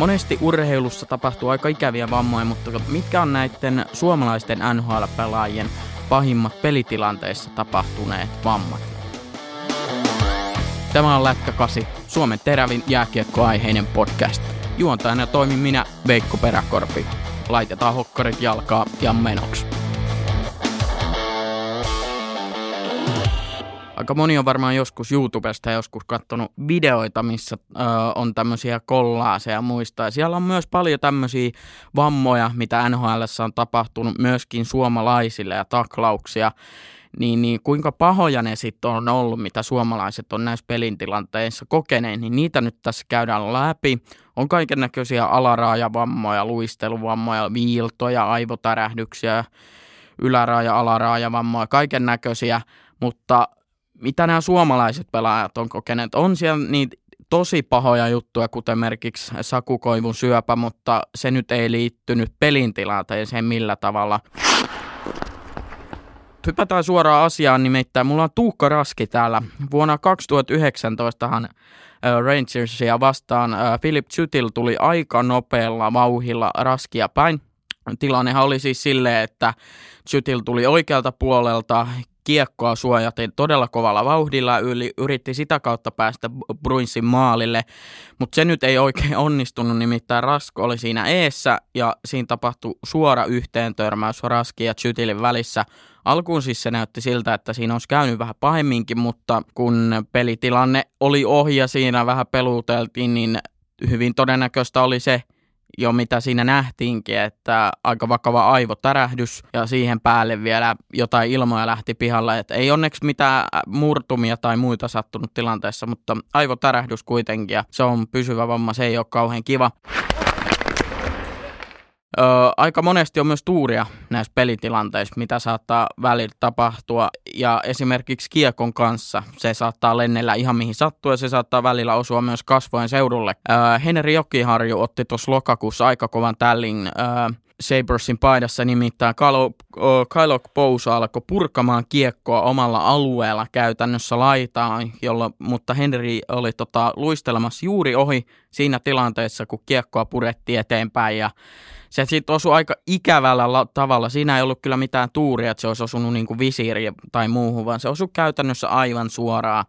Monesti urheilussa tapahtuu aika ikäviä vammoja, mutta mitkä on näiden suomalaisten NHL-pelaajien pahimmat pelitilanteissa tapahtuneet vammat? Tämä on Lätkä 8, Suomen terävin jääkiekkoaiheinen podcast. Juontajana toimin minä, Veikko Peräkorpi. Laitetaan hokkarit jalkaa ja menoksi. Aika moni on varmaan joskus YouTubesta joskus katsonut videoita, missä ö, on tämmöisiä kollaaseja muista. Ja siellä on myös paljon tämmöisiä vammoja, mitä NHL on tapahtunut myöskin suomalaisille ja taklauksia. Niin, niin kuinka pahoja ne sitten on ollut, mitä suomalaiset on näissä pelintilanteissa kokeneet, niin niitä nyt tässä käydään läpi. On kaiken näköisiä alaraajavammoja, luisteluvammoja, viiltoja, aivotärähdyksiä, yläraaja, alaraajavammoja, kaiken näköisiä, mutta mitä nämä suomalaiset pelaajat on kokeneet. On siellä niitä tosi pahoja juttuja, kuten merkiksi sakukoivun syöpä, mutta se nyt ei liittynyt pelin tilanteeseen millä tavalla. Hypätään suoraan asiaan, nimittäin mulla on Tuukka Raski täällä. Vuonna 2019 Rangersia vastaan Philip Chutil tuli aika nopealla vauhilla Raskia päin. Tilannehan oli siis silleen, että Chutil tuli oikealta puolelta, kiekkoa suojaten todella kovalla vauhdilla, yli, yritti sitä kautta päästä Bruinsin maalille, mutta se nyt ei oikein onnistunut, nimittäin Rasko oli siinä eessä ja siinä tapahtui suora yhteen törmäys Raskin ja Chytilin välissä. Alkuun siis se näytti siltä, että siinä olisi käynyt vähän pahemminkin, mutta kun pelitilanne oli ohi ja siinä vähän peluteltiin, niin hyvin todennäköistä oli se, jo mitä siinä nähtiinkin, että aika vakava aivotärähdys ja siihen päälle vielä jotain ilmoja lähti pihalle, että ei onneksi mitään murtumia tai muita sattunut tilanteessa, mutta aivotärähdys kuitenkin ja se on pysyvä vamma, se ei ole kauhean kiva. Öö, aika monesti on myös tuuria näissä pelitilanteissa, mitä saattaa välillä tapahtua. Ja esimerkiksi kiekon kanssa se saattaa lennellä ihan mihin sattuu ja se saattaa välillä osua myös kasvojen seudulle. Öö, Henri Jokiharju otti tuossa lokakuussa aika kovan tällin öö, Sabersin paidassa nimittäin Kalo, Kylok Pousa alkoi purkamaan kiekkoa omalla alueella käytännössä laitaan, jolla, mutta Henri oli tota, luistelemassa juuri ohi siinä tilanteessa, kun kiekkoa purettiin eteenpäin ja se sitten osui aika ikävällä la- tavalla. Siinä ei ollut kyllä mitään tuuria, että se olisi osunut niin kuin visiiri tai muuhun, vaan se osui käytännössä aivan suoraan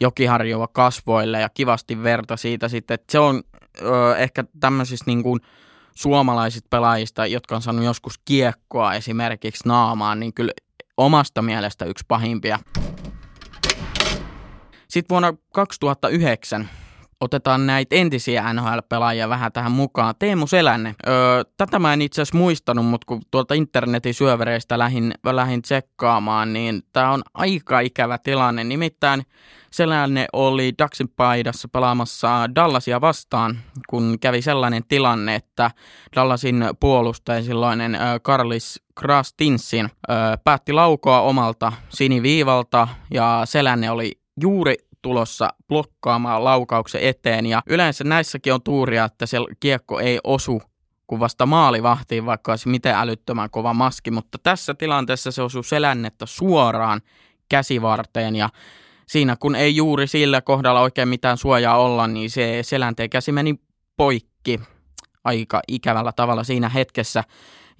jokiharjoa kasvoille ja kivasti verta siitä sitten. Että se on ö, ehkä tämmöisistä niin kuin suomalaisista pelaajista, jotka on saanut joskus kiekkoa esimerkiksi naamaan, niin kyllä omasta mielestä yksi pahimpia. Sitten vuonna 2009 otetaan näitä entisiä NHL-pelaajia vähän tähän mukaan. Teemu Selänne. Öö, tätä mä en itse asiassa muistanut, mutta kun tuolta internetin syövereistä lähin, lähin tsekkaamaan, niin tämä on aika ikävä tilanne. Nimittäin Selänne oli Ducksin paidassa pelaamassa Dallasia vastaan, kun kävi sellainen tilanne, että Dallasin puolustaja silloinen Karlis Krastinsin päätti laukoa omalta siniviivalta ja Selänne oli juuri tulossa blokkaamaan laukauksen eteen. Ja yleensä näissäkin on tuuria, että se kiekko ei osu kun vasta maalivahtiin, vaikka olisi miten älyttömän kova maski, mutta tässä tilanteessa se osuu selännettä suoraan käsivarteen ja siinä kun ei juuri sillä kohdalla oikein mitään suojaa olla, niin se selänteen käsi meni poikki aika ikävällä tavalla siinä hetkessä.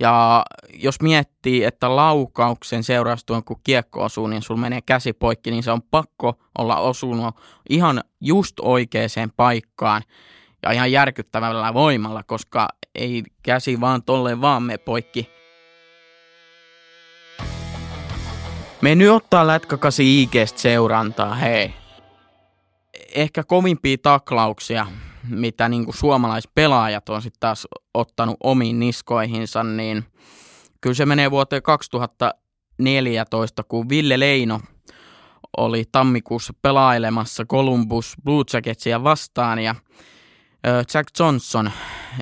Ja jos miettii, että laukauksen seurastuen kun kiekko osuu, niin sulla menee käsi poikki, niin se on pakko olla osunut ihan just oikeaan paikkaan ja ihan järkyttävällä voimalla, koska ei käsi vaan tolle vaan me poikki. Me nyt ottaa lätkäkasi IGstä seurantaa, hei. Ehkä kovimpia taklauksia mitä niin kuin suomalaispelaajat on sitten taas ottanut omiin niskoihinsa, niin kyllä se menee vuoteen 2014, kun Ville Leino oli tammikuussa pelailemassa Columbus Blue Jacketsia vastaan ja Jack Johnson,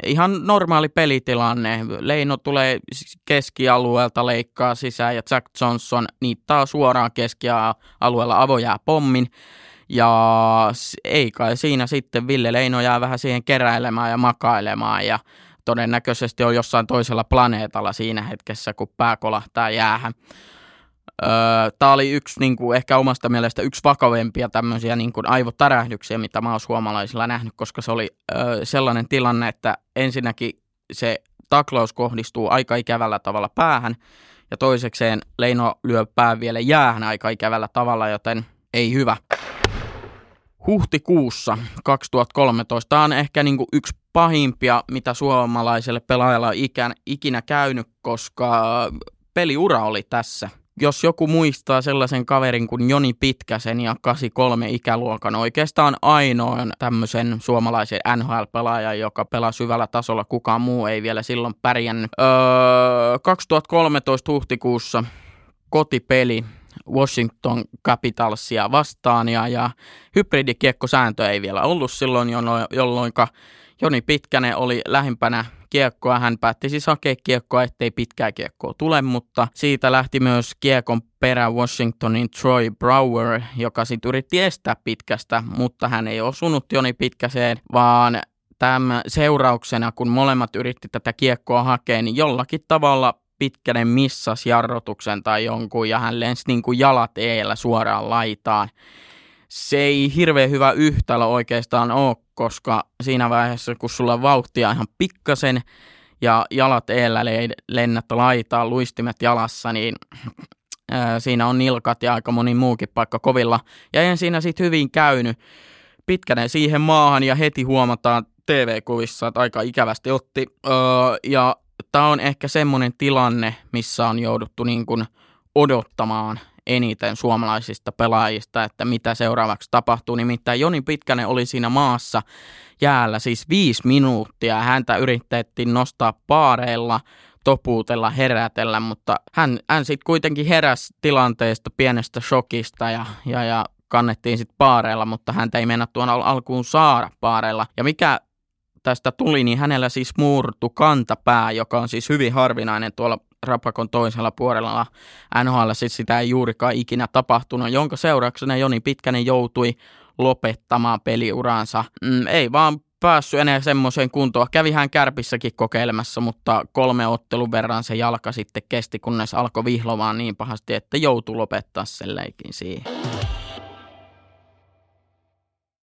ihan normaali pelitilanne. Leino tulee keskialueelta, leikkaa sisään ja Jack Johnson niittaa suoraan keskialueella avojää pommin. Ja ei kai siinä sitten Ville Leino jää vähän siihen keräilemään ja makailemaan ja todennäköisesti on jossain toisella planeetalla siinä hetkessä, kun pää kolahtaa jäähän. Öö, Tämä oli yksi niin kuin, ehkä omasta mielestä yksi vakavempia tämmöisiä niin kuin aivotärähdyksiä, mitä mä oon suomalaisilla nähnyt, koska se oli öö, sellainen tilanne, että ensinnäkin se taklaus kohdistuu aika ikävällä tavalla päähän, ja toisekseen Leino lyö pää vielä jäähän aika ikävällä tavalla, joten ei hyvä. Huhtikuussa 2013 Tämä on ehkä niin kuin yksi pahimpia, mitä suomalaiselle pelaajalle on ikinä käynyt, koska peliura oli tässä – jos joku muistaa sellaisen kaverin kuin Joni Pitkäsen ja 83 ikäluokan oikeastaan ainoan tämmöisen suomalaisen NHL-pelaajan, joka pelaa syvällä tasolla, kukaan muu ei vielä silloin pärjännyt. Öö, 2013 huhtikuussa kotipeli Washington Capitalsia vastaan ja, ja hybridikiekkosääntö ei vielä ollut silloin, jolloin Joni Pitkänen oli lähimpänä kiekkoa. Hän päätti siis hakea kiekkoa, ettei pitkää kiekkoa tule, mutta siitä lähti myös kiekon perä Washingtonin Troy Brower, joka sitten yritti estää pitkästä, mutta hän ei osunut Joni Pitkäseen, vaan tämän seurauksena, kun molemmat yritti tätä kiekkoa hakea, niin jollakin tavalla Pitkänen missas jarrutuksen tai jonkun ja hän lensi niin kuin jalat eellä suoraan laitaan. Se ei hirveän hyvä yhtälö oikeastaan ole, koska siinä vaiheessa, kun sulla vauhtia ihan pikkasen ja jalat eellä lennät laitaan, luistimet jalassa, niin ää, siinä on nilkat ja aika moni muukin paikka kovilla. Ja en siinä sitten hyvin käynyt pitkänen siihen maahan ja heti huomataan TV-kuvissa, että aika ikävästi otti. Öö, ja tämä on ehkä semmoinen tilanne, missä on jouduttu niin kuin odottamaan eniten suomalaisista pelaajista, että mitä seuraavaksi tapahtuu. Nimittäin Joni Pitkänen oli siinä maassa jäällä siis viisi minuuttia. Häntä yritettiin nostaa paareilla, topuutella, herätellä, mutta hän, hän sitten kuitenkin heräsi tilanteesta pienestä shokista ja, ja, ja kannettiin sitten paareilla, mutta häntä ei mennä tuon al- alkuun saada paareilla. Ja mikä tästä tuli, niin hänellä siis murtu kantapää, joka on siis hyvin harvinainen tuolla rapakon toisella puolella. NHL siis sitä ei juurikaan ikinä tapahtunut, jonka seurauksena Joni Pitkänen joutui lopettamaan peliuransa. Mm, ei vaan päässyt enää semmoiseen kuntoon. Kävi hän kärpissäkin kokeilemassa, mutta kolme ottelun verran se jalka sitten kesti, kunnes alkoi vihlomaan niin pahasti, että joutui lopettaa sen leikin siihen.